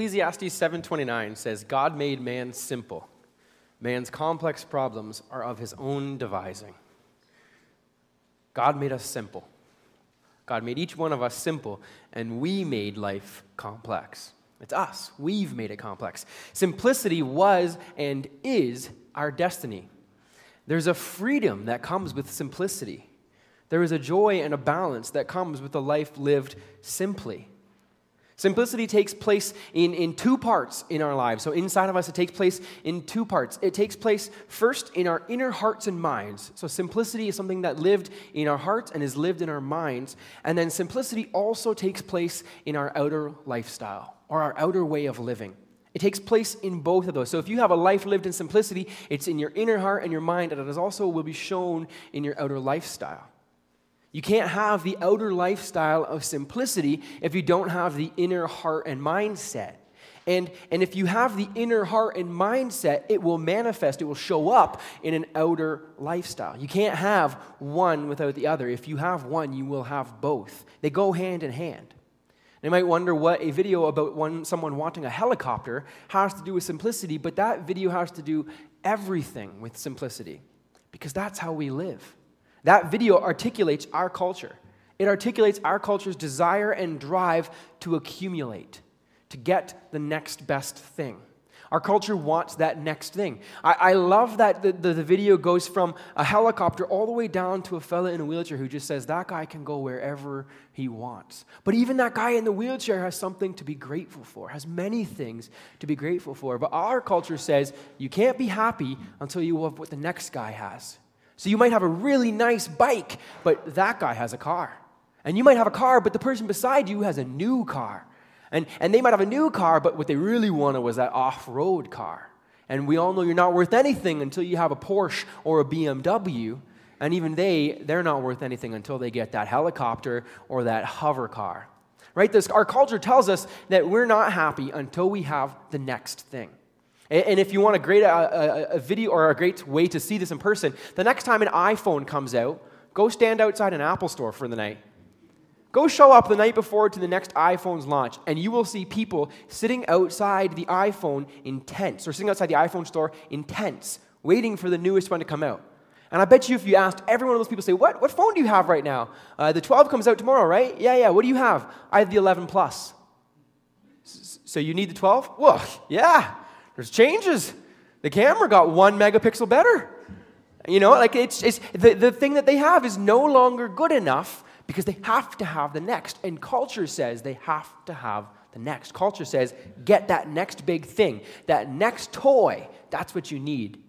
Ecclesiastes 7:29 says, "God made man simple. Man's complex problems are of his own devising." God made us simple. God made each one of us simple, and we made life complex. It's us. We've made it complex. Simplicity was and is our destiny. There's a freedom that comes with simplicity. There is a joy and a balance that comes with a life lived simply. Simplicity takes place in, in two parts in our lives. So, inside of us, it takes place in two parts. It takes place first in our inner hearts and minds. So, simplicity is something that lived in our hearts and is lived in our minds. And then, simplicity also takes place in our outer lifestyle or our outer way of living. It takes place in both of those. So, if you have a life lived in simplicity, it's in your inner heart and your mind, and it is also will be shown in your outer lifestyle. You can't have the outer lifestyle of simplicity if you don't have the inner heart and mindset. And, and if you have the inner heart and mindset, it will manifest, it will show up in an outer lifestyle. You can't have one without the other. If you have one, you will have both. They go hand in hand. You might wonder what a video about one, someone wanting a helicopter has to do with simplicity, but that video has to do everything with simplicity because that's how we live. That video articulates our culture. It articulates our culture's desire and drive to accumulate, to get the next best thing. Our culture wants that next thing. I, I love that the, the, the, video goes from a helicopter all the way down to a fella in a wheelchair who just says that guy can go wherever he wants. But even that guy in the wheelchair has something to be grateful for, has many things to be grateful for. But our culture says you can't be happy until you have what the next guy has. So you might have a really nice bike, but that guy has a car. And you might have a car, but the person beside you has a new car. And, and they might have a new car, but what they really wanted was that off road car. And we all know you're not worth anything until you have a Porsche or a BMW. And even they, they're not worth anything until they get that helicopter or that hover car. Right? This, our culture tells us that we're not happy until we have the next thing. And if you want a great a, a, video or a great way to see this in person, the next time an iPhone comes out, go stand outside an Apple store for the night. Go show up the night before to the next iPhone's launch, and you will see people sitting outside the iPhone in tents, or sitting outside the iPhone store in tents, waiting for the newest one to come out. And I bet you if you asked every one of those people, say, what, what phone do you have right now? Uh, the 12 comes out tomorrow, right? Yeah, yeah. What do you have? I have the 11 Plus. So you need the 12? Well, yeah. There's changes. The camera got one megapixel better. You know, like it's, it's the, the thing that they have is no longer good enough because they have to have the next. And culture says they have to have the next. Culture says, get that next big thing, that next toy. That's what you need.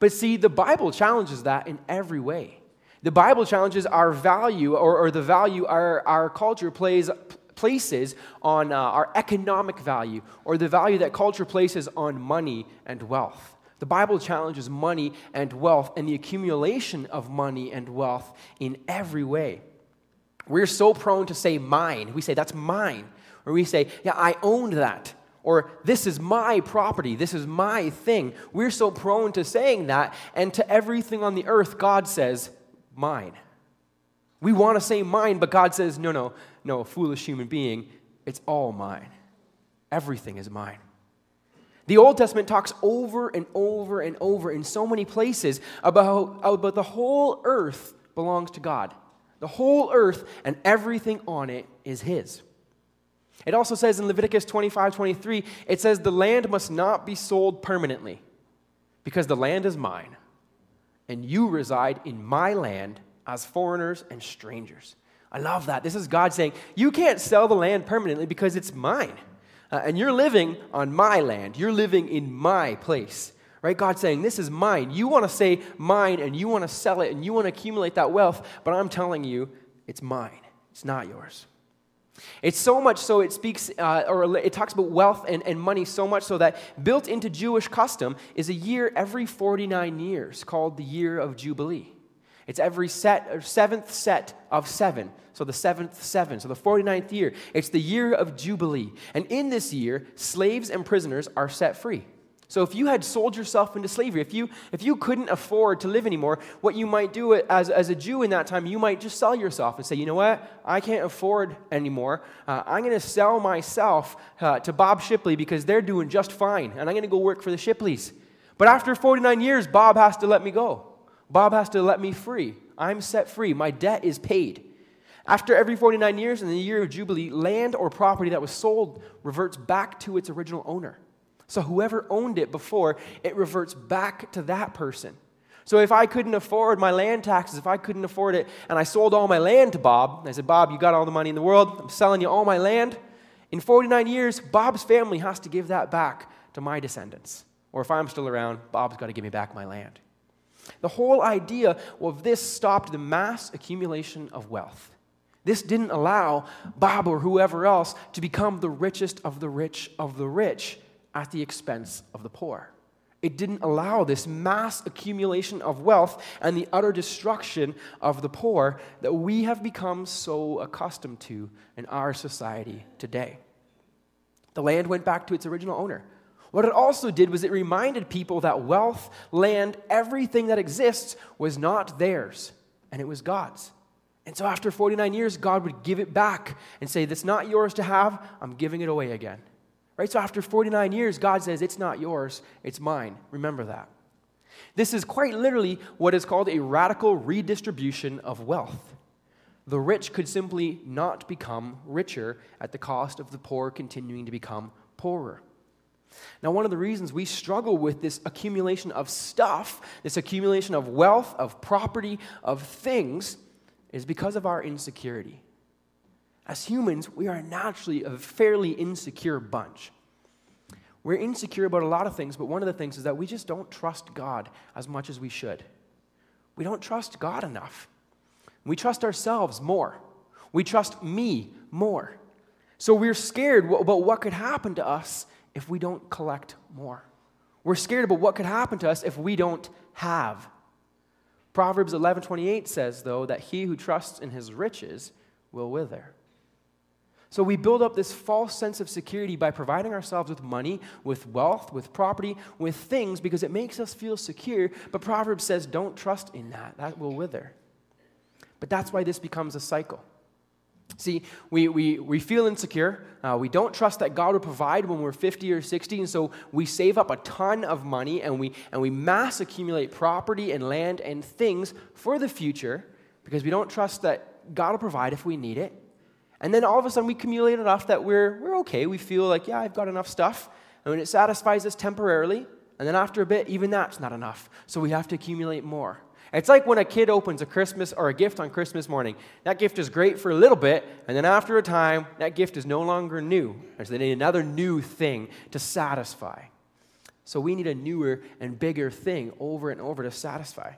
But see, the Bible challenges that in every way. The Bible challenges our value or, or the value our, our culture plays, places on uh, our economic value or the value that culture places on money and wealth. The Bible challenges money and wealth and the accumulation of money and wealth in every way. We're so prone to say mine. We say, that's mine. Or we say, yeah, I owned that. Or this is my property. This is my thing. We're so prone to saying that. And to everything on the earth, God says, mine. We want to say mine, but God says, no, no, no, a foolish human being. It's all mine. Everything is mine. The Old Testament talks over and over and over in so many places about, about the whole earth belongs to God. The whole earth and everything on it is His. It also says in Leviticus 25 23, it says, The land must not be sold permanently because the land is mine, and you reside in my land as foreigners and strangers. I love that. This is God saying, You can't sell the land permanently because it's mine. Uh, and you're living on my land, you're living in my place. Right? God saying, This is mine. You want to say mine and you want to sell it and you want to accumulate that wealth, but I'm telling you, it's mine. It's not yours. It's so much so it speaks, uh, or it talks about wealth and, and money so much so that built into Jewish custom is a year every 49 years called the year of Jubilee. It's every set, or seventh set of seven. So the seventh seven. So the 49th year. It's the year of Jubilee. And in this year, slaves and prisoners are set free. So if you had sold yourself into slavery, if you, if you couldn't afford to live anymore, what you might do as, as a Jew in that time, you might just sell yourself and say, you know what, I can't afford anymore. Uh, I'm going to sell myself uh, to Bob Shipley because they're doing just fine, and I'm going to go work for the Shipleys. But after 49 years, Bob has to let me go. Bob has to let me free. I'm set free. My debt is paid. After every 49 years in the year of Jubilee, land or property that was sold reverts back to its original owner. So whoever owned it before, it reverts back to that person. So if I couldn't afford my land taxes, if I couldn't afford it, and I sold all my land to Bob, I said, Bob, you got all the money in the world, I'm selling you all my land. In 49 years, Bob's family has to give that back to my descendants. Or if I'm still around, Bob's got to give me back my land. The whole idea of this stopped the mass accumulation of wealth. This didn't allow Bob or whoever else to become the richest of the rich of the rich at the expense of the poor. It didn't allow this mass accumulation of wealth and the utter destruction of the poor that we have become so accustomed to in our society today. The land went back to its original owner. What it also did was it reminded people that wealth, land, everything that exists was not theirs, and it was God's. And so after 49 years, God would give it back and say, That's not yours to have, I'm giving it away again. Right? So after 49 years, God says, It's not yours, it's mine. Remember that. This is quite literally what is called a radical redistribution of wealth. The rich could simply not become richer at the cost of the poor continuing to become poorer. Now, one of the reasons we struggle with this accumulation of stuff, this accumulation of wealth, of property, of things, is because of our insecurity. As humans, we are naturally a fairly insecure bunch. We're insecure about a lot of things, but one of the things is that we just don't trust God as much as we should. We don't trust God enough. We trust ourselves more. We trust me more. So we're scared about what could happen to us if we don't collect more. We're scared about what could happen to us if we don't have. Proverbs 11:28 says though that he who trusts in his riches will wither. So we build up this false sense of security by providing ourselves with money, with wealth, with property, with things because it makes us feel secure. But Proverbs says, don't trust in that. That will wither. But that's why this becomes a cycle. See, we, we, we feel insecure. Uh, we don't trust that God will provide when we're 50 or 60, and so we save up a ton of money and we, and we mass accumulate property and land and things for the future because we don't trust that God will provide if we need it. And then all of a sudden we accumulate enough that we're, we're okay. We feel like, yeah, I've got enough stuff. And when it satisfies us temporarily, and then after a bit, even that's not enough. So we have to accumulate more. It's like when a kid opens a Christmas or a gift on Christmas morning. That gift is great for a little bit, and then after a time, that gift is no longer new. So they need another new thing to satisfy. So we need a newer and bigger thing over and over to satisfy.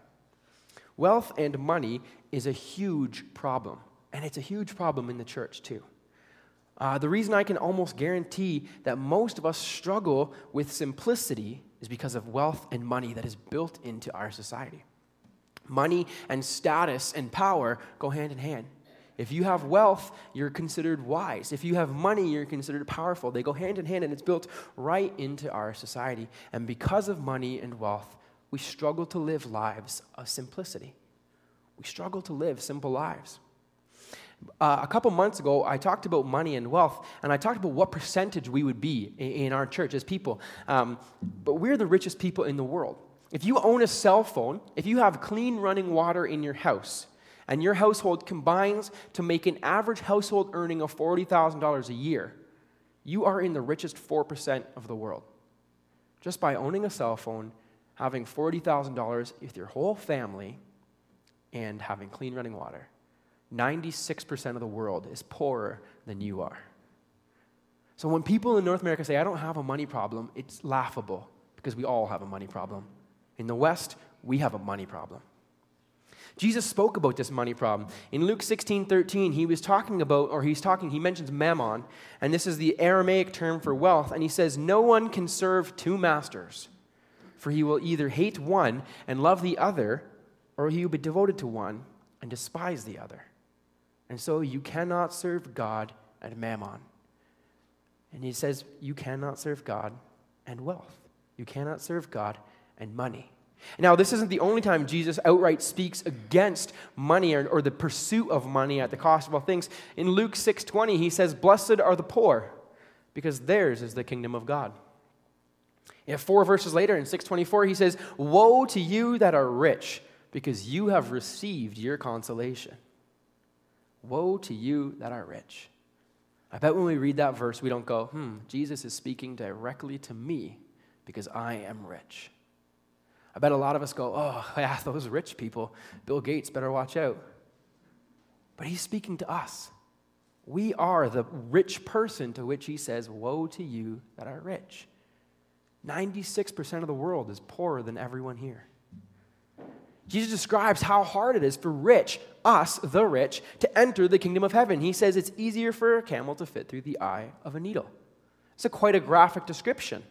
Wealth and money is a huge problem. And it's a huge problem in the church, too. Uh, the reason I can almost guarantee that most of us struggle with simplicity is because of wealth and money that is built into our society. Money and status and power go hand in hand. If you have wealth, you're considered wise. If you have money, you're considered powerful. They go hand in hand, and it's built right into our society. And because of money and wealth, we struggle to live lives of simplicity. We struggle to live simple lives. Uh, a couple months ago, I talked about money and wealth, and I talked about what percentage we would be in, in our church as people. Um, but we're the richest people in the world. If you own a cell phone, if you have clean running water in your house, and your household combines to make an average household earning of $40,000 a year, you are in the richest 4% of the world. Just by owning a cell phone, having $40,000 with your whole family, and having clean running water. 96% of the world is poorer than you are. So when people in North America say, I don't have a money problem, it's laughable because we all have a money problem. In the West, we have a money problem. Jesus spoke about this money problem. In Luke 16 13, he was talking about, or he's talking, he mentions mammon, and this is the Aramaic term for wealth, and he says, No one can serve two masters, for he will either hate one and love the other, or he will be devoted to one and despise the other. And so you cannot serve God and mammon. And he says, You cannot serve God and wealth. You cannot serve God and money. Now, this isn't the only time Jesus outright speaks against money or, or, the pursuit of money at the cost of all things. In Luke 6:20, he says, "Blessed are the poor, because theirs is the kingdom of God." And four verses later, in 624, he says, Woe to you that are rich, because you have received your consolation. Woe to you that are rich. I bet when we read that verse, we don't go, hmm, Jesus is speaking directly to me because I am rich. I bet a lot of us go, oh, yeah, those rich people, Bill Gates, better watch out. But he's speaking to us. We are the rich person to which he says, Woe to you that are rich. 96% of the world is poorer than everyone here. Jesus describes how hard it is for rich, us, the rich, to enter the kingdom of heaven. He says it's easier for a camel to fit through the eye of a needle. It's a quite a graphic description.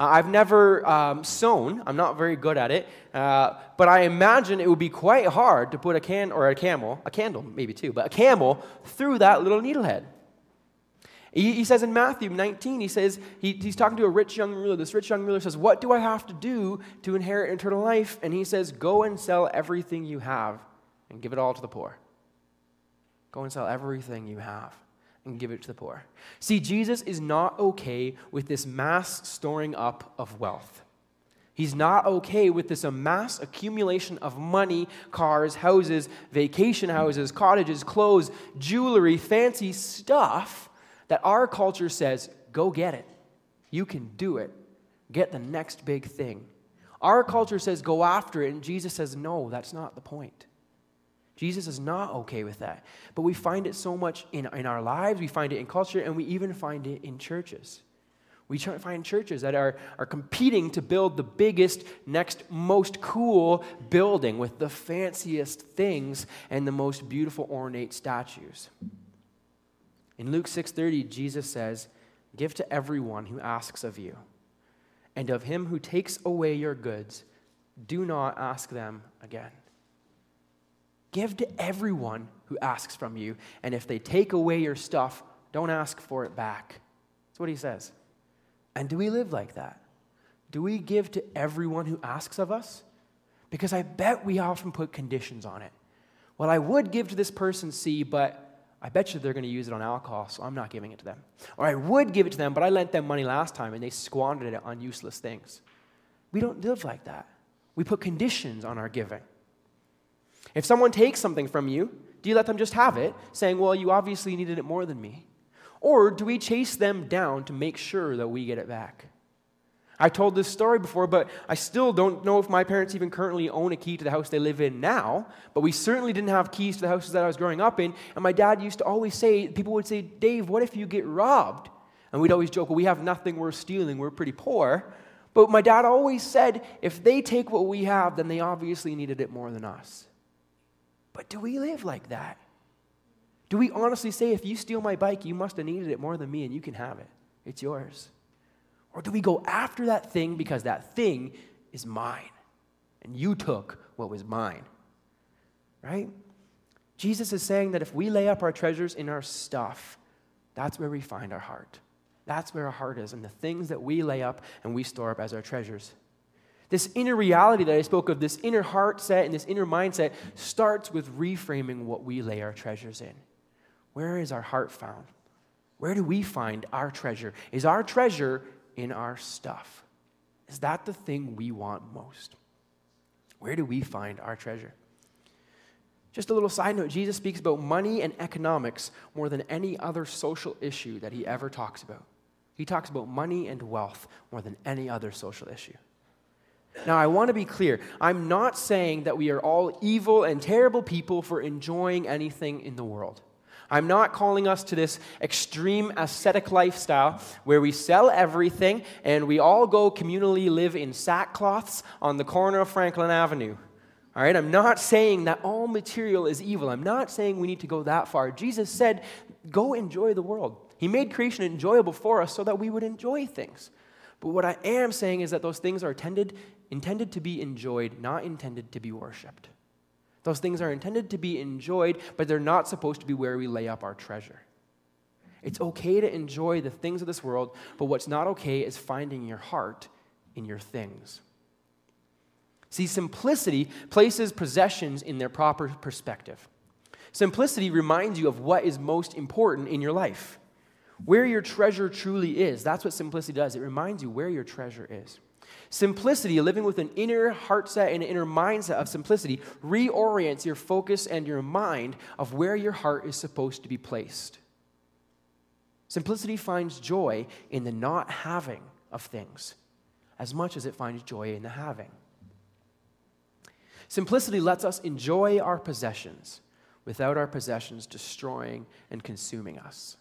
Uh, I've never um, sewn, I'm not very good at it, uh, but I imagine it would be quite hard to put a can or a camel, a candle maybe too, but a camel through that little needlehead. He, he says in Matthew 19, he says, he, he's talking to a rich young ruler. This rich young ruler says, What do I have to do to inherit eternal life? And he says, Go and sell everything you have and give it all to the poor. Go and sell everything you have and give it to the poor. See, Jesus is not okay with this mass storing up of wealth. He's not okay with this mass accumulation of money, cars, houses, vacation houses, cottages, clothes, jewelry, fancy stuff that our culture says, go get it. You can do it. Get the next big thing. Our culture says, go after it, and Jesus says, no, that's not the point. Jesus is not okay with that. But we find it so much in, in our lives, we find it in culture, and we even find it in churches. We try to find churches that are, are competing to build the biggest, next, most cool building with the fanciest things and the most beautiful, ornate statues. In Luke 6:30, Jesus says, "Give to everyone who asks of you, and of him who takes away your goods, do not ask them again." Give to everyone who asks from you, and if they take away your stuff, don't ask for it back. That's what he says. And do we live like that? Do we give to everyone who asks of us? Because I bet we often put conditions on it. Well, I would give to this person C, but I bet you they're going to use it on alcohol, so I'm not giving it to them. Or I would give it to them, but I lent them money last time and they squandered it on useless things. We don't live like that. We put conditions on our giving. If someone takes something from you, do you let them just have it, saying, Well, you obviously needed it more than me? Or do we chase them down to make sure that we get it back? I told this story before, but I still don't know if my parents even currently own a key to the house they live in now. But we certainly didn't have keys to the houses that I was growing up in. And my dad used to always say, people would say, Dave, what if you get robbed? And we'd always joke, well, we have nothing worth stealing. We're pretty poor. But my dad always said, if they take what we have, then they obviously needed it more than us. But do we live like that? Do we honestly say, if you steal my bike, you must have needed it more than me and you can have it? It's yours. Or do we go after that thing because that thing is mine and you took what was mine? Right? Jesus is saying that if we lay up our treasures in our stuff, that's where we find our heart. That's where our heart is, and the things that we lay up and we store up as our treasures. This inner reality that I spoke of, this inner heart set and this inner mindset, starts with reframing what we lay our treasures in. Where is our heart found? Where do we find our treasure? Is our treasure in our stuff? Is that the thing we want most? Where do we find our treasure? Just a little side note Jesus speaks about money and economics more than any other social issue that he ever talks about. He talks about money and wealth more than any other social issue. Now, I want to be clear. I'm not saying that we are all evil and terrible people for enjoying anything in the world. I'm not calling us to this extreme ascetic lifestyle where we sell everything and we all go communally live in sackcloths on the corner of Franklin Avenue. All right, I'm not saying that all material is evil. I'm not saying we need to go that far. Jesus said, go enjoy the world. He made creation enjoyable for us so that we would enjoy things. But what I am saying is that those things are intended, intended to be enjoyed, not intended to be worshiped. Those things are intended to be enjoyed, but they're not supposed to be where we lay up our treasure. It's okay to enjoy the things of this world, but what's not okay is finding your heart in your things. See, simplicity places possessions in their proper perspective. Simplicity reminds you of what is most important in your life. Where your treasure truly is. That's what simplicity does. It reminds you where your treasure is. Simplicity, living with an inner heart set and an inner mindset of simplicity, reorients your focus and your mind of where your heart is supposed to be placed. Simplicity finds joy in the not having of things as much as it finds joy in the having. Simplicity lets us enjoy our possessions without our possessions destroying and consuming us.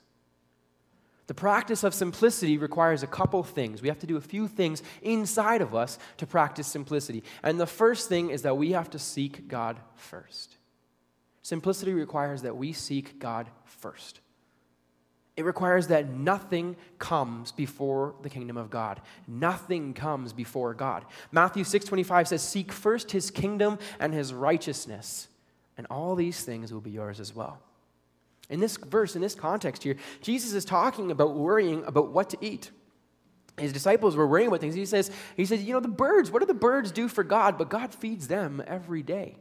The practice of simplicity requires a couple things. We have to do a few things inside of us to practice simplicity. And the first thing is that we have to seek God first. Simplicity requires that we seek God first. It requires that nothing comes before the kingdom of God. Nothing comes before God. Matthew 6:25 says, "Seek first his kingdom and his righteousness, and all these things will be yours as well." In this verse, in this context here, Jesus is talking about worrying about what to eat. His disciples were worrying about things. He says, he says, you know, the birds, what do the birds do for God? But God feeds them every day.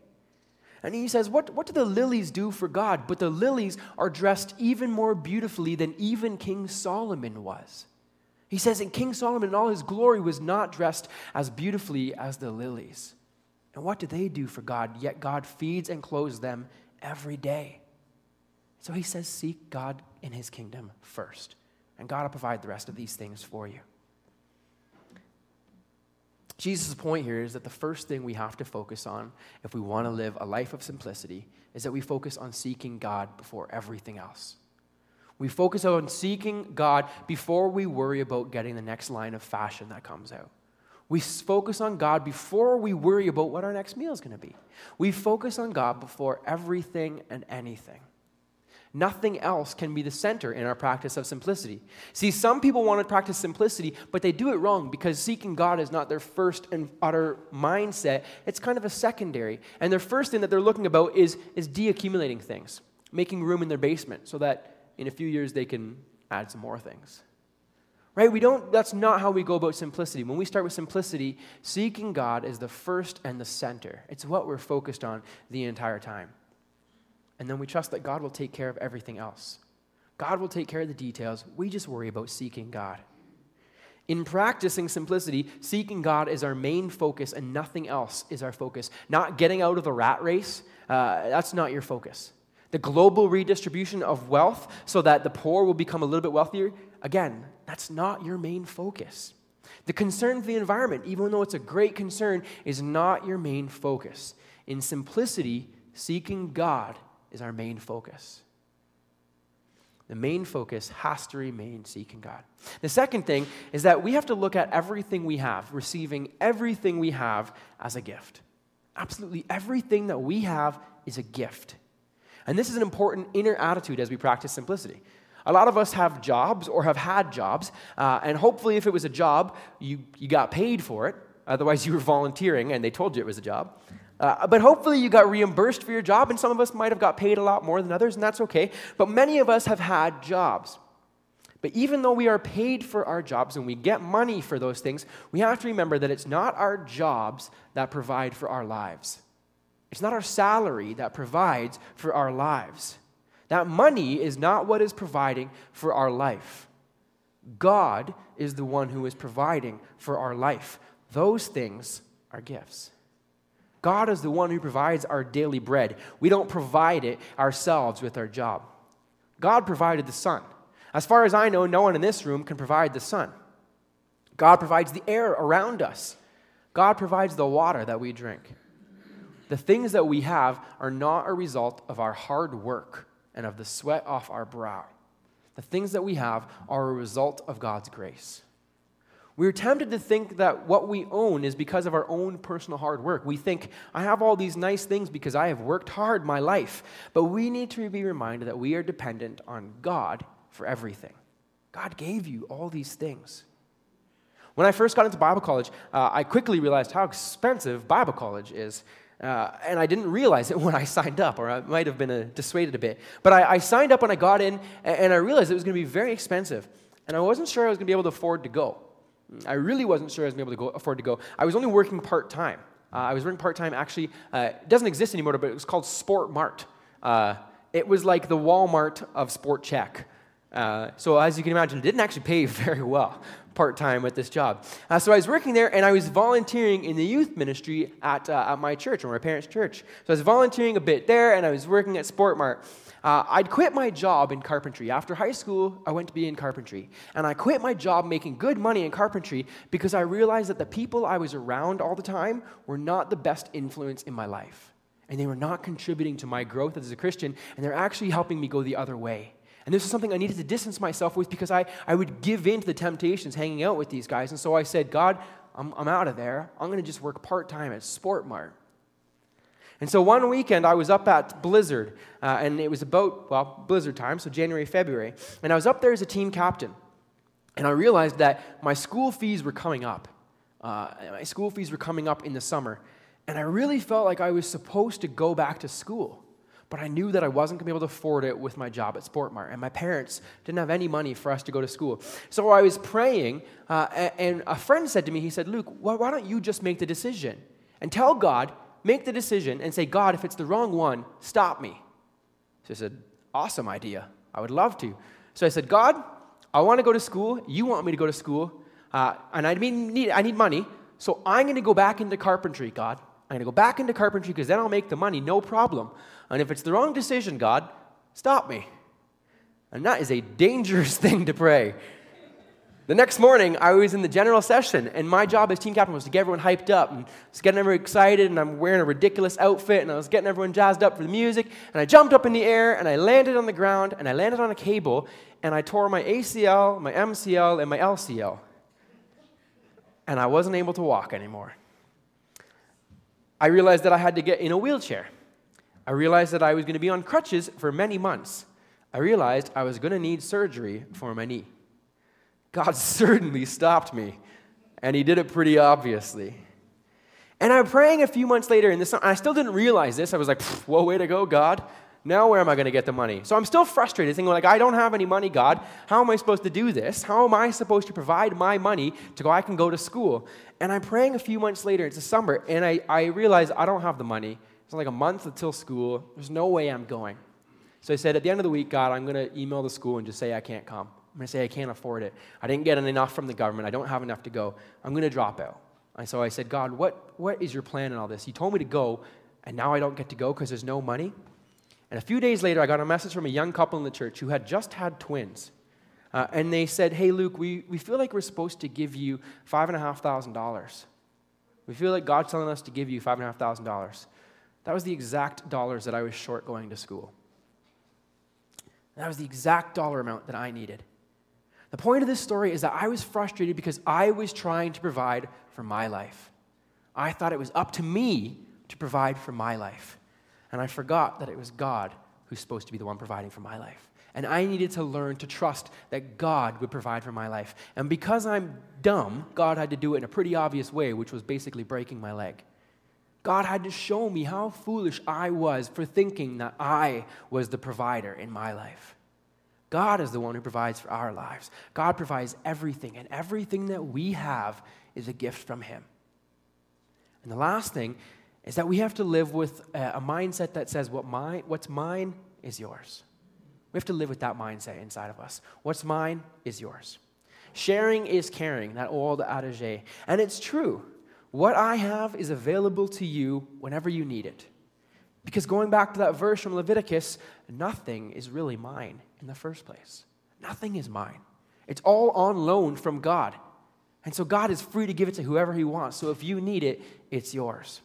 And he says, what, what do the lilies do for God? But the lilies are dressed even more beautifully than even King Solomon was. He says, and King Solomon in all his glory was not dressed as beautifully as the lilies. And what do they do for God? Yet God feeds and clothes them every day. So he says, Seek God in his kingdom first, and God will provide the rest of these things for you. Jesus' point here is that the first thing we have to focus on if we want to live a life of simplicity is that we focus on seeking God before everything else. We focus on seeking God before we worry about getting the next line of fashion that comes out. We focus on God before we worry about what our next meal is going to be. We focus on God before everything and anything. Nothing else can be the center in our practice of simplicity. See, some people want to practice simplicity, but they do it wrong because seeking God is not their first and utter mindset. It's kind of a secondary. And their first thing that they're looking about is, is deaccumulating things, making room in their basement so that in a few years they can add some more things. Right? We don't, that's not how we go about simplicity. When we start with simplicity, seeking God is the first and the center. It's what we're focused on the entire time. And then we trust that God will take care of everything else. God will take care of the details. We just worry about seeking God. In practicing simplicity, seeking God is our main focus and nothing else is our focus. Not getting out of the rat race, uh, that's not your focus. The global redistribution of wealth so that the poor will become a little bit wealthier, again, that's not your main focus. The concern for the environment, even though it's a great concern, is not your main focus. In simplicity, seeking God is our main focus. The main focus has to remain seeking God. The second thing is that we have to look at everything we have, receiving everything we have as a gift. Absolutely everything that we have is a gift. And this is an important inner attitude as we practice simplicity. A lot of us have jobs or have had jobs, uh, and hopefully, if it was a job, you, you got paid for it. Otherwise, you were volunteering and they told you it was a job. Uh, but hopefully you got reimbursed for your job, and some of us might have got paid a lot more than others, and that's okay. But many of us have had jobs. But even though we are paid for our jobs and we get money for those things, we have to remember that it's not our jobs that provide for our lives. It's not our salary that provides for our lives. That money is not what is providing for our life. God is the one who is providing for our life. Those things are gifts. God is the one who provides our daily bread. We don't provide it ourselves with our job. God provided the sun. As far as I know, no one in this room can provide the sun. God provides the air around us. God provides the water that we drink. The things that we have are not a result of our hard work and of the sweat off our brow. The things that we have are a result of God's grace. We're tempted to think that what we own is because of our own personal hard work. We think, I have all these nice things because I have worked hard my life. But we need to be reminded that we are dependent on God for everything. God gave you all these things. When I first got into Bible college, uh, I quickly realized how expensive Bible college is. Uh, and I didn't realize it when I signed up, or I might have been uh, dissuaded a bit. But I, I signed up when I got in, and I realized it was going to be very expensive. And I wasn't sure I was going to be able to afford to go. I really wasn't sure I was able to go, afford to go. I was only working part time. Uh, I was working part time, actually, uh, it doesn't exist anymore, but it was called Sport Mart. Uh, it was like the Walmart of Sport Chek. Uh, so, as you can imagine, it didn't actually pay very well part time at this job. Uh, so, I was working there and I was volunteering in the youth ministry at, uh, at my church, or my parents' church. So, I was volunteering a bit there and I was working at Sport Mart. Uh, I'd quit my job in carpentry. After high school, I went to be in carpentry. And I quit my job making good money in carpentry because I realized that the people I was around all the time were not the best influence in my life. And they were not contributing to my growth as a Christian, and they're actually helping me go the other way. And this is something I needed to distance myself with because I, I would give in to the temptations hanging out with these guys. And so I said, God, I'm, I'm out of there. I'm going to just work part time at Sport Mart. And so one weekend I was up at Blizzard, uh, and it was about, well, Blizzard time, so January, February. And I was up there as a team captain. And I realized that my school fees were coming up. Uh, my school fees were coming up in the summer. And I really felt like I was supposed to go back to school. But I knew that I wasn't going to be able to afford it with my job at Sportmart. And my parents didn't have any money for us to go to school. So I was praying, uh, and a friend said to me, he said, Luke, why don't you just make the decision and tell God make the decision and say, God, if it's the wrong one, stop me. So I said, Awesome idea. I would love to. So I said, God, I want to go to school. You want me to go to school. Uh, and I need, I need money. So I'm going to go back into carpentry, God. I'm going to go back into carpentry because then I'll make the money, no problem. And if it's the wrong decision, God, stop me. And that is a dangerous thing to pray. The next morning, I was in the general session, and my job as team captain was to get everyone hyped up and just getting everyone excited. And I'm wearing a ridiculous outfit, and I was getting everyone jazzed up for the music. And I jumped up in the air, and I landed on the ground, and I landed on a cable, and I tore my ACL, my MCL, and my LCL. And I wasn't able to walk anymore. I realized that I had to get in a wheelchair. I realized that I was going to be on crutches for many months. I realized I was going to need surgery for my knee. God certainly stopped me, and He did it pretty obviously. And I'm praying a few months later, and, this, I still didn't realize this. I was like, "Whoa, way to go, God. Now where am I going to get the money? So I'm still frustrated, thinking, like, I don't have any money, God. How am I supposed to do this? How am I supposed to provide my money to go I can go to school? And I'm praying a few months later, it's a summer, and I, I realize I don't have the money. It's like a month until school. There's no way I'm going. So I said, at the end of the week, God, I'm going to email the school and just say I can't come. I'm going to say, I can't afford it. I didn't get enough from the government. I don't have enough to go. I'm going to drop out. And so I said, God, what, what is your plan in all this? You told me to go, and now I don't get to go because there's no money. And a few days later, I got a message from a young couple in the church who had just had twins. Uh, and they said, Hey, Luke, we, we feel like we're supposed to give you $5,500. We feel like God's telling us to give you $5,500. That was the exact dollars that I was short going to school. That was the exact dollar amount that I needed. The point of this story is that I was frustrated because I was trying to provide for my life. I thought it was up to me to provide for my life. And I forgot that it was God who's supposed to be the one providing for my life. And I needed to learn to trust that God would provide for my life. And because I'm dumb, God had to do it in a pretty obvious way, which was basically breaking my leg. God had to show me how foolish I was for thinking that I was the provider in my life. God is the one who provides for our lives. God provides everything, and everything that we have is a gift from Him. And the last thing is that we have to live with a mindset that says, what What's mine is yours. We have to live with that mindset inside of us. What's mine is yours. Sharing is caring, that old adage. And it's true. What I have is available to you whenever you need it. Because going back to that verse from Leviticus, nothing is really mine in the first place. Nothing is mine. It's all on loan from God. And so God is free to give it to whoever He wants. So if you need it, it's yours.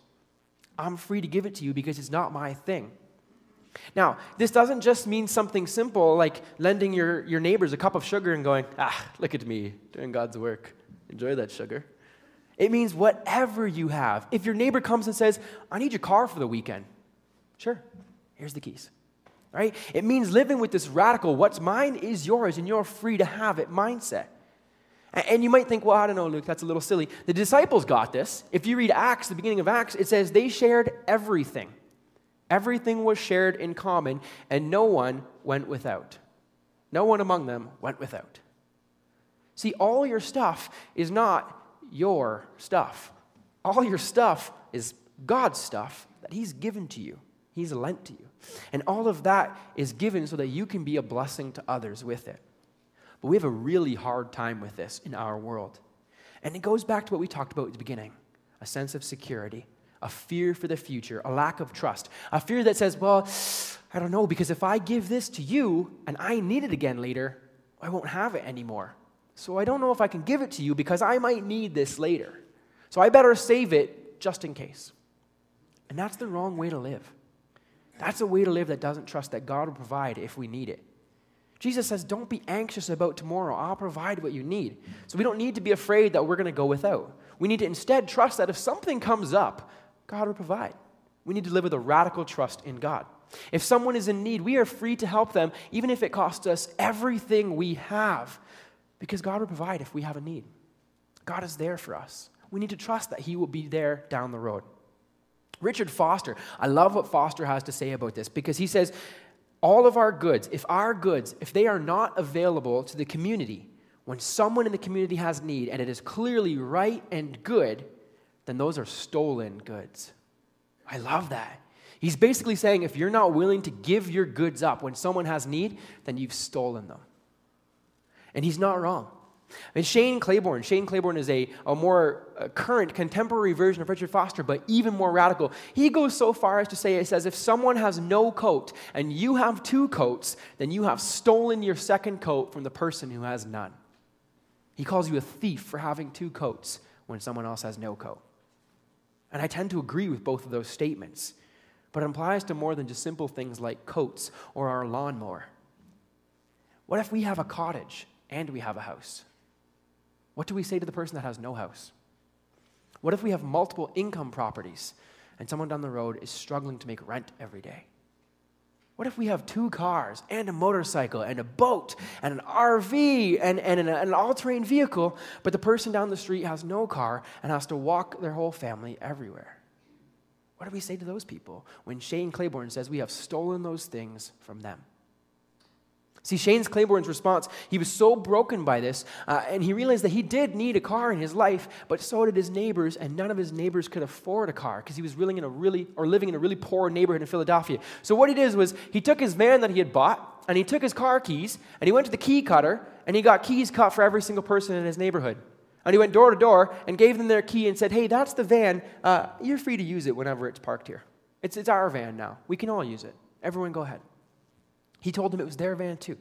I'm free to give it to you because it's not my thing. Now, this doesn't just mean something simple like lending your, your neighbors a cup of sugar and going, ah, look at me doing God's work. Enjoy that sugar. It means whatever you have. If your neighbor comes and says, I need your car for the weekend, sure, here's the keys right? It means living with this radical, what's mine is yours, and you're free to have it mindset. And you might think, well, I don't know, Luke, that's a little silly. The disciples got this. If you read Acts, the beginning of Acts, it says they shared everything. Everything was shared in common, and no one went without. No one among them went without. See, all your stuff is not your stuff. All your stuff is God's stuff that He's given to you, He's lent to you. And all of that is given so that you can be a blessing to others with it. But we have a really hard time with this in our world. And it goes back to what we talked about at the beginning a sense of security, a fear for the future, a lack of trust, a fear that says, well, I don't know, because if I give this to you and I need it again later, I won't have it anymore. So I don't know if I can give it to you because I might need this later. So I better save it just in case. And that's the wrong way to live. That's a way to live that doesn't trust that God will provide if we need it. Jesus says, Don't be anxious about tomorrow. I'll provide what you need. So we don't need to be afraid that we're going to go without. We need to instead trust that if something comes up, God will provide. We need to live with a radical trust in God. If someone is in need, we are free to help them, even if it costs us everything we have, because God will provide if we have a need. God is there for us. We need to trust that He will be there down the road. Richard Foster, I love what Foster has to say about this because he says, all of our goods, if our goods, if they are not available to the community, when someone in the community has need and it is clearly right and good, then those are stolen goods. I love that. He's basically saying if you're not willing to give your goods up when someone has need, then you've stolen them. And he's not wrong. And Shane Claiborne, Shane Claiborne is a, a more uh, current, contemporary version of Richard Foster, but even more radical. He goes so far as to say, he says, if someone has no coat and you have two coats, then you have stolen your second coat from the person who has none. He calls you a thief for having two coats when someone else has no coat. And I tend to agree with both of those statements, but it applies to more than just simple things like coats or our lawnmower. What if we have a cottage and we have a house? What do we say to the person that has no house? What if we have multiple income properties and someone down the road is struggling to make rent every day? What if we have two cars and a motorcycle and a boat and an RV and, and an, an all terrain vehicle, but the person down the street has no car and has to walk their whole family everywhere? What do we say to those people when Shane Claiborne says we have stolen those things from them? See, Shane's Claiborne's response, he was so broken by this, uh, and he realized that he did need a car in his life, but so did his neighbors, and none of his neighbors could afford a car because he was living in a really, or living in a really poor neighborhood in Philadelphia. So what he did was he took his van that he had bought, and he took his car keys, and he went to the key cutter, and he got keys cut for every single person in his neighborhood. And he went door to door and gave them their key and said, Hey, that's the van. Uh, you're free to use it whenever it's parked here. It's, it's our van now. We can all use it. Everyone go ahead. He told them it was their van too.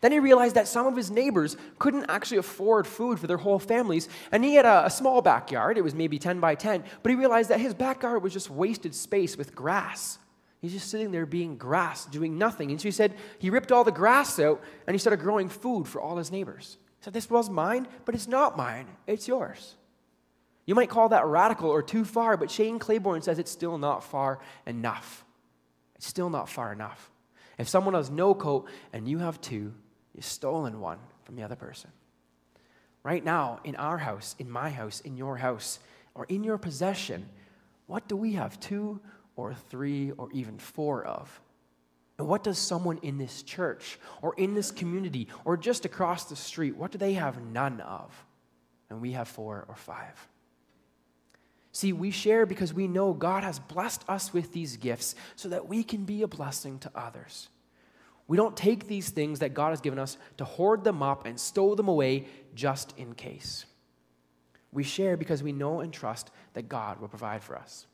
Then he realized that some of his neighbors couldn't actually afford food for their whole families, and he had a, a, small backyard. It was maybe 10 by 10, but he realized that his backyard was just wasted space with grass. He's just sitting there being grass, doing nothing. And so he said he ripped all the grass out and he started growing food for all his neighbors. He said, This was mine, but it's not mine, it's yours. You might call that radical or too far, but Shane Claiborne says it's still not far enough. It's still not far enough. If someone has no coat and you have two, you've stolen one from the other person. Right now, in our house, in my house, in your house, or in your possession, what do we have two or three or even four of? And what does someone in this church or in this community or just across the street, what do they have none of? And we have four or five. See, we share because we know God has blessed us with these gifts so that we can be a blessing to others. We don't take these things that God has given us to hoard them up and stow them away just in case. We share because we know and trust that God will provide for us.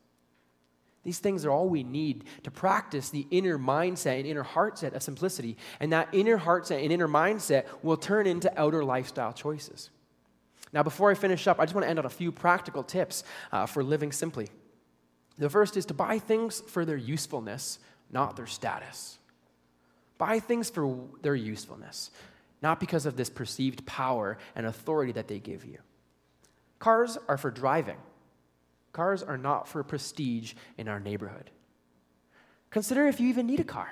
These things are all we need to practice the inner mindset and inner heart set of simplicity. And that inner heart set and inner mindset will turn into outer lifestyle choices. Now, before I finish up, I just want to end on a few practical tips uh, for living simply. The first is to buy things for their usefulness, not their status. Buy things for their usefulness, not because of this perceived power and authority that they give you. Cars are for driving, cars are not for prestige in our neighborhood. Consider if you even need a car.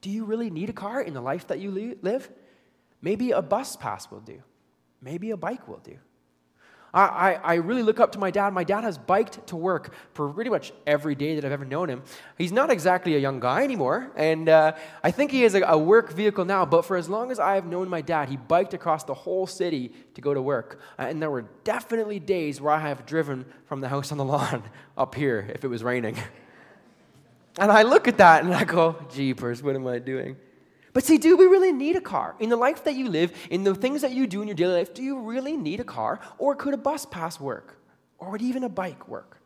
Do you really need a car in the life that you live? Maybe a bus pass will do. Maybe a bike will do. I, I, I, really look up to my dad. My dad has biked to work for pretty much every day that I've ever known him. He's not exactly a young guy anymore, and uh, I think he has a, a, work vehicle now, but for as long as I have known my dad, he biked across the whole city to go to work. Uh, and there were definitely days where I have driven from the house on the lawn up here if it was raining. and I look at that and I go, Jeepers, what am I doing? But see, do we really need a car? In the life that you live, in the things that you do in your daily life, do you really need a car? Or could a bus pass work? Or would even a bike work?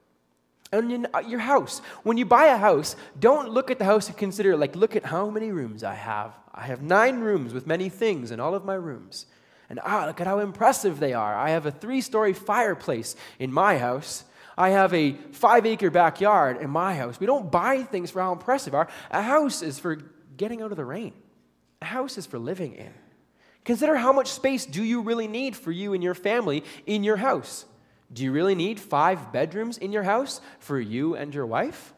And in uh, your house, when you buy a house, don't look at the house and consider, like, look at how many rooms I have. I have nine rooms with many things in all of my rooms. And ah, look at how impressive they are. I have a three story fireplace in my house. I have a five acre backyard in my house. We don't buy things for how impressive are. A house is for getting out of the rain. A house is for living in. Consider how much space do you really need for you and your family in your house? Do you really need five bedrooms in your house for you and your wife?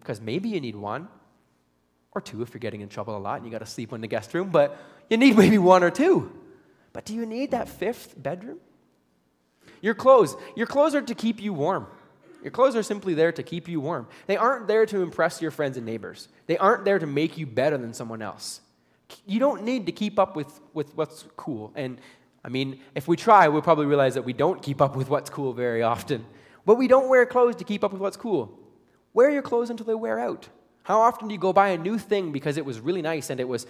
Because maybe you need one or two if you're getting in trouble a lot and you got to sleep in the guest room, but you need maybe one or two. But do you need that fifth bedroom? Your clothes. Your clothes are to keep you warm. Your clothes are simply there to keep you warm. They aren't there to impress your friends and neighbors. They aren't there to make you better than someone else you don't need to keep up with, with what's cool. And I mean, if we try, we'll probably realize that we don't keep up with what's cool very often. But we don't wear clothes to keep up with what's cool. Wear your clothes until they wear out. How often do you go buy a new thing because it was really nice and it was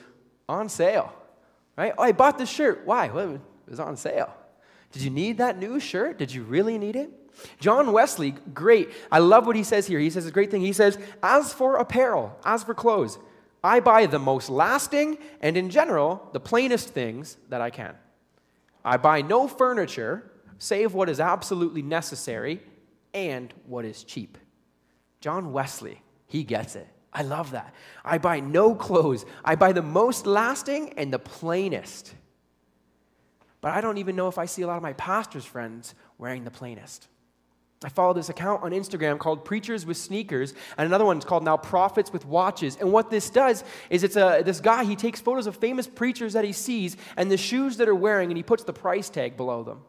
on sale? Right? Oh, I bought this shirt. Why? Well, it was on sale. Did you need that new shirt? Did you really need it? John Wesley, great. I love what he says here. He says a great thing. He says, As for apparel, as for clothes, I buy the most lasting and, in general, the plainest things that I can. I buy no furniture save what is absolutely necessary and what is cheap. John Wesley, he gets it. I love that. I buy no clothes. I buy the most lasting and the plainest. But I don't even know if I see a lot of my pastor's friends wearing the plainest. I follow this account on Instagram called Preachers with Sneakers, and another one's called now Prophets with Watches. And what this does is it's a, this guy, he takes photos of famous preachers that he sees and the shoes that are wearing, and he puts the price tag below them.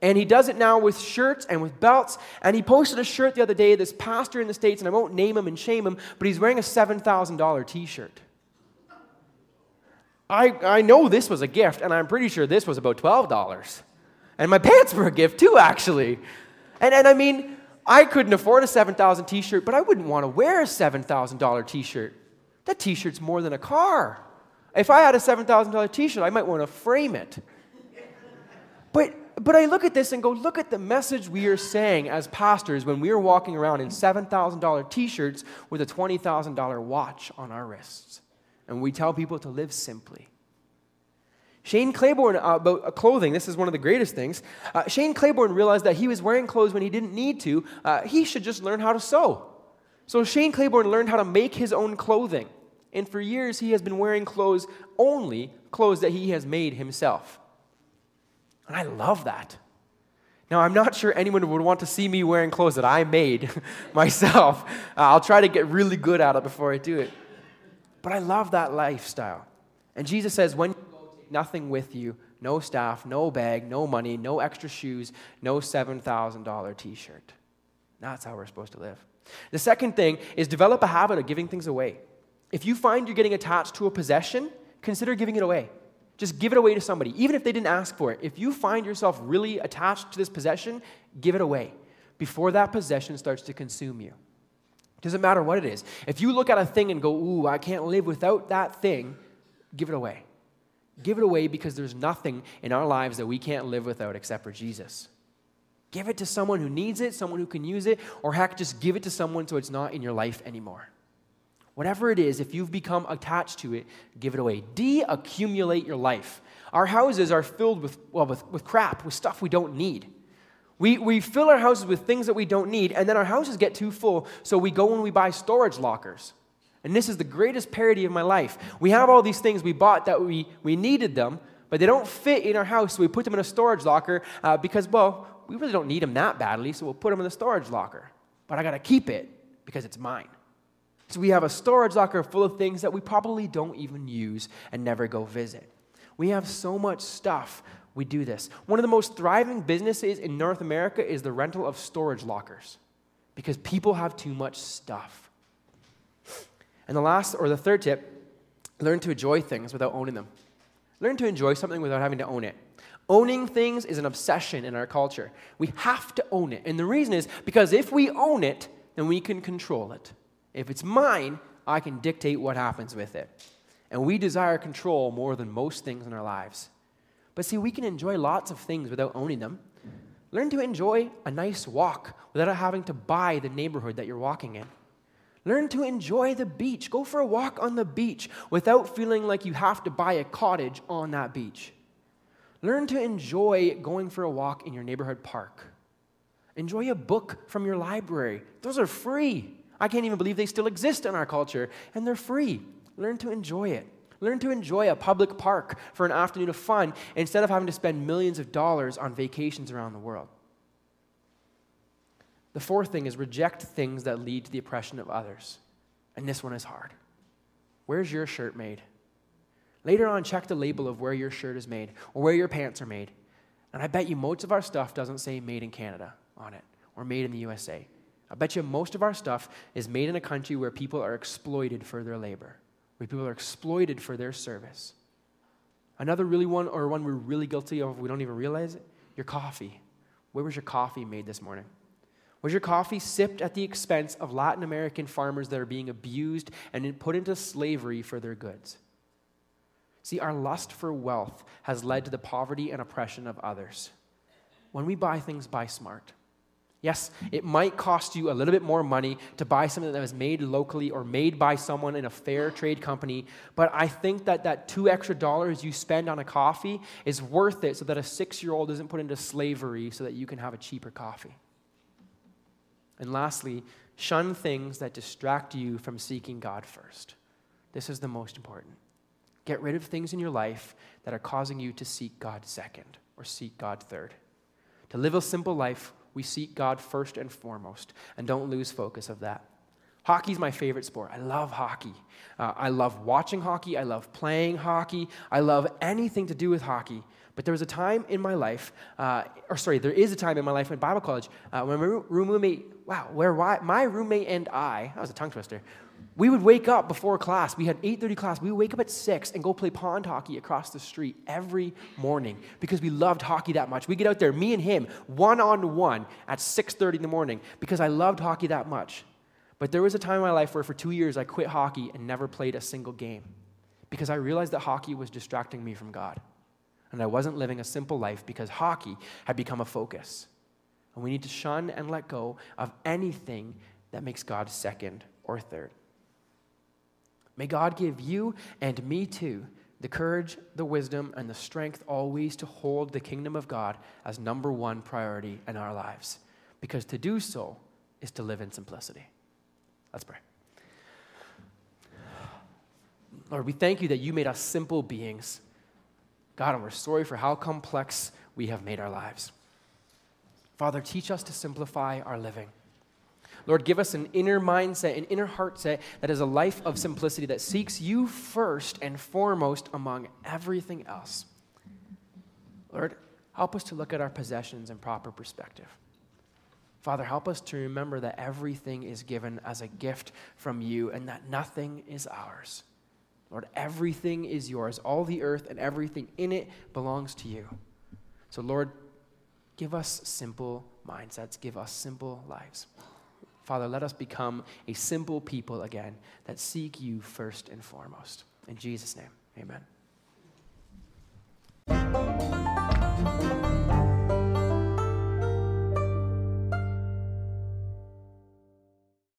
And he does it now with shirts and with belts. And he posted a shirt the other day, this pastor in the States, and I won't name him and shame him, but he's wearing a $7,000 t shirt. I, I know this was a gift, and I'm pretty sure this was about $12. And my pants were a gift too, actually. And, and I mean, I couldn't afford a 7,000 t shirt, but I wouldn't want to wear a $7,000 t shirt. That t shirt's more than a car. If I had a $7,000 t shirt, I might want to frame it. But, but I look at this and go, look at the message we are saying as pastors when we are walking around in $7,000 t shirts with a $20,000 watch on our wrists. And we tell people to live simply. Shane Claiborne, uh, about uh, clothing, this is one of the greatest things. Uh, Shane Claiborne realized that he was wearing clothes when he didn't need to. Uh, he should just learn how to sew. So Shane Claiborne learned how to make his own clothing. And for years, he has been wearing clothes, only clothes that he has made himself. And I love that. Now, I'm not sure anyone would want to see me wearing clothes that I made myself. Uh, I'll try to get really good at it before I do it. But I love that lifestyle. And Jesus says, when nothing with you no staff, no bag, no money, no extra shoes, no $7,000 t shirt. That's how we're supposed to live. The second thing is develop a habit of giving things away. If you find you're getting attached to a possession, consider giving it away. Just give it away to somebody, even if they didn't ask for it. If you find yourself really attached to this possession, give it away before that possession starts to consume you. Doesn't matter what it is. If you look at a thing and go, Ooh, I can't live without that thing, give it away. Give it away because there's nothing in our lives that we can't live without except for Jesus. Give it to someone who needs it, someone who can use it, or heck, just give it to someone so it's not in your life anymore. Whatever it is, if you've become attached to it, give it away. De-accumulate your life. Our houses are filled with, well, with, with crap, with stuff we don't need. We, we fill our houses with things that we don't need, and then our houses get too full, so we go and we buy storage lockers. And this is the greatest parody of my life. We have all these things we bought that we, we needed them, but they don't fit in our house, so we put them in a storage locker uh, because, well, we really don't need them that badly, so we'll put them in the storage locker. But I got to keep it because it's mine. So we have a storage locker full of things that we probably don't even use and never go visit. We have so much stuff we do this. One of the most thriving businesses in North America is the rental of storage lockers because people have too much stuff. And the last or the third tip learn to enjoy things without owning them. Learn to enjoy something without having to own it. Owning things is an obsession in our culture. We have to own it. And the reason is because if we own it, then we can control it. If it's mine, I can dictate what happens with it. And we desire control more than most things in our lives. But see, we can enjoy lots of things without owning them. Learn to enjoy a nice walk without having to buy the neighborhood that you're walking in. Learn to enjoy the beach. Go for a walk on the beach without feeling like you have to buy a cottage on that beach. Learn to enjoy going for a walk in your neighborhood park. Enjoy a book from your library. Those are free. I can't even believe they still exist in our culture, and they're free. Learn to enjoy it. Learn to enjoy a public park for an afternoon of fun instead of having to spend millions of dollars on vacations around the world. The fourth thing is reject things that lead to the oppression of others. And this one is hard. Where's your shirt made? Later on, check the label of where your shirt is made or where your pants are made. And I bet you most of our stuff doesn't say made in Canada on it or made in the USA. I bet you most of our stuff is made in a country where people are exploited for their labor, where people are exploited for their service. Another really one, or one we're really guilty of, we don't even realize it, your coffee. Where was your coffee made this morning? Was your coffee sipped at the expense of Latin American farmers that are being abused and put into slavery for their goods? See, our lust for wealth has led to the poverty and oppression of others. When we buy things, buy smart. Yes, it might cost you a little bit more money to buy something that was made locally or made by someone in a fair trade company, but I think that that two extra dollars you spend on a coffee is worth it so that a six year old isn't put into slavery so that you can have a cheaper coffee. And lastly, shun things that distract you from seeking God first. This is the most important. Get rid of things in your life that are causing you to seek God second or seek God third. To live a simple life, we seek God first and foremost, and don't lose focus of that. Hockey is my favorite sport. I love hockey. Uh, I love watching hockey. I love playing hockey. I love anything to do with hockey. But there was a time in my life, uh, or sorry, there is a time in my life in Bible college uh, when my roommate, wow, where my roommate and I, that was a tongue twister, we would wake up before class. We had 8:30 class. We would wake up at 6 and go play pond hockey across the street every morning because we loved hockey that much. We get out there, me and him, one on one at 6:30 in the morning because I loved hockey that much. But there was a time in my life where for 2 years I quit hockey and never played a single game because I realized that hockey was distracting me from God. And I wasn't living a simple life because hockey had become a focus. And we need to shun and let go of anything that makes God second or third. May God give you and me too the courage, the wisdom, and the strength always to hold the kingdom of God as number one priority in our lives. Because to do so is to live in simplicity. Let's pray. Lord, we thank you that you made us simple beings. God, and we're sorry for how complex we have made our lives. Father, teach us to simplify our living. Lord, give us an inner mindset, an inner heart set that is a life of simplicity that seeks you first and foremost among everything else. Lord, help us to look at our possessions in proper perspective. Father, help us to remember that everything is given as a gift from you and that nothing is ours. Lord, everything is yours. All the earth and everything in it belongs to you. So, Lord, give us simple mindsets, give us simple lives. Father, let us become a simple people again that seek you first and foremost. In Jesus' name, amen.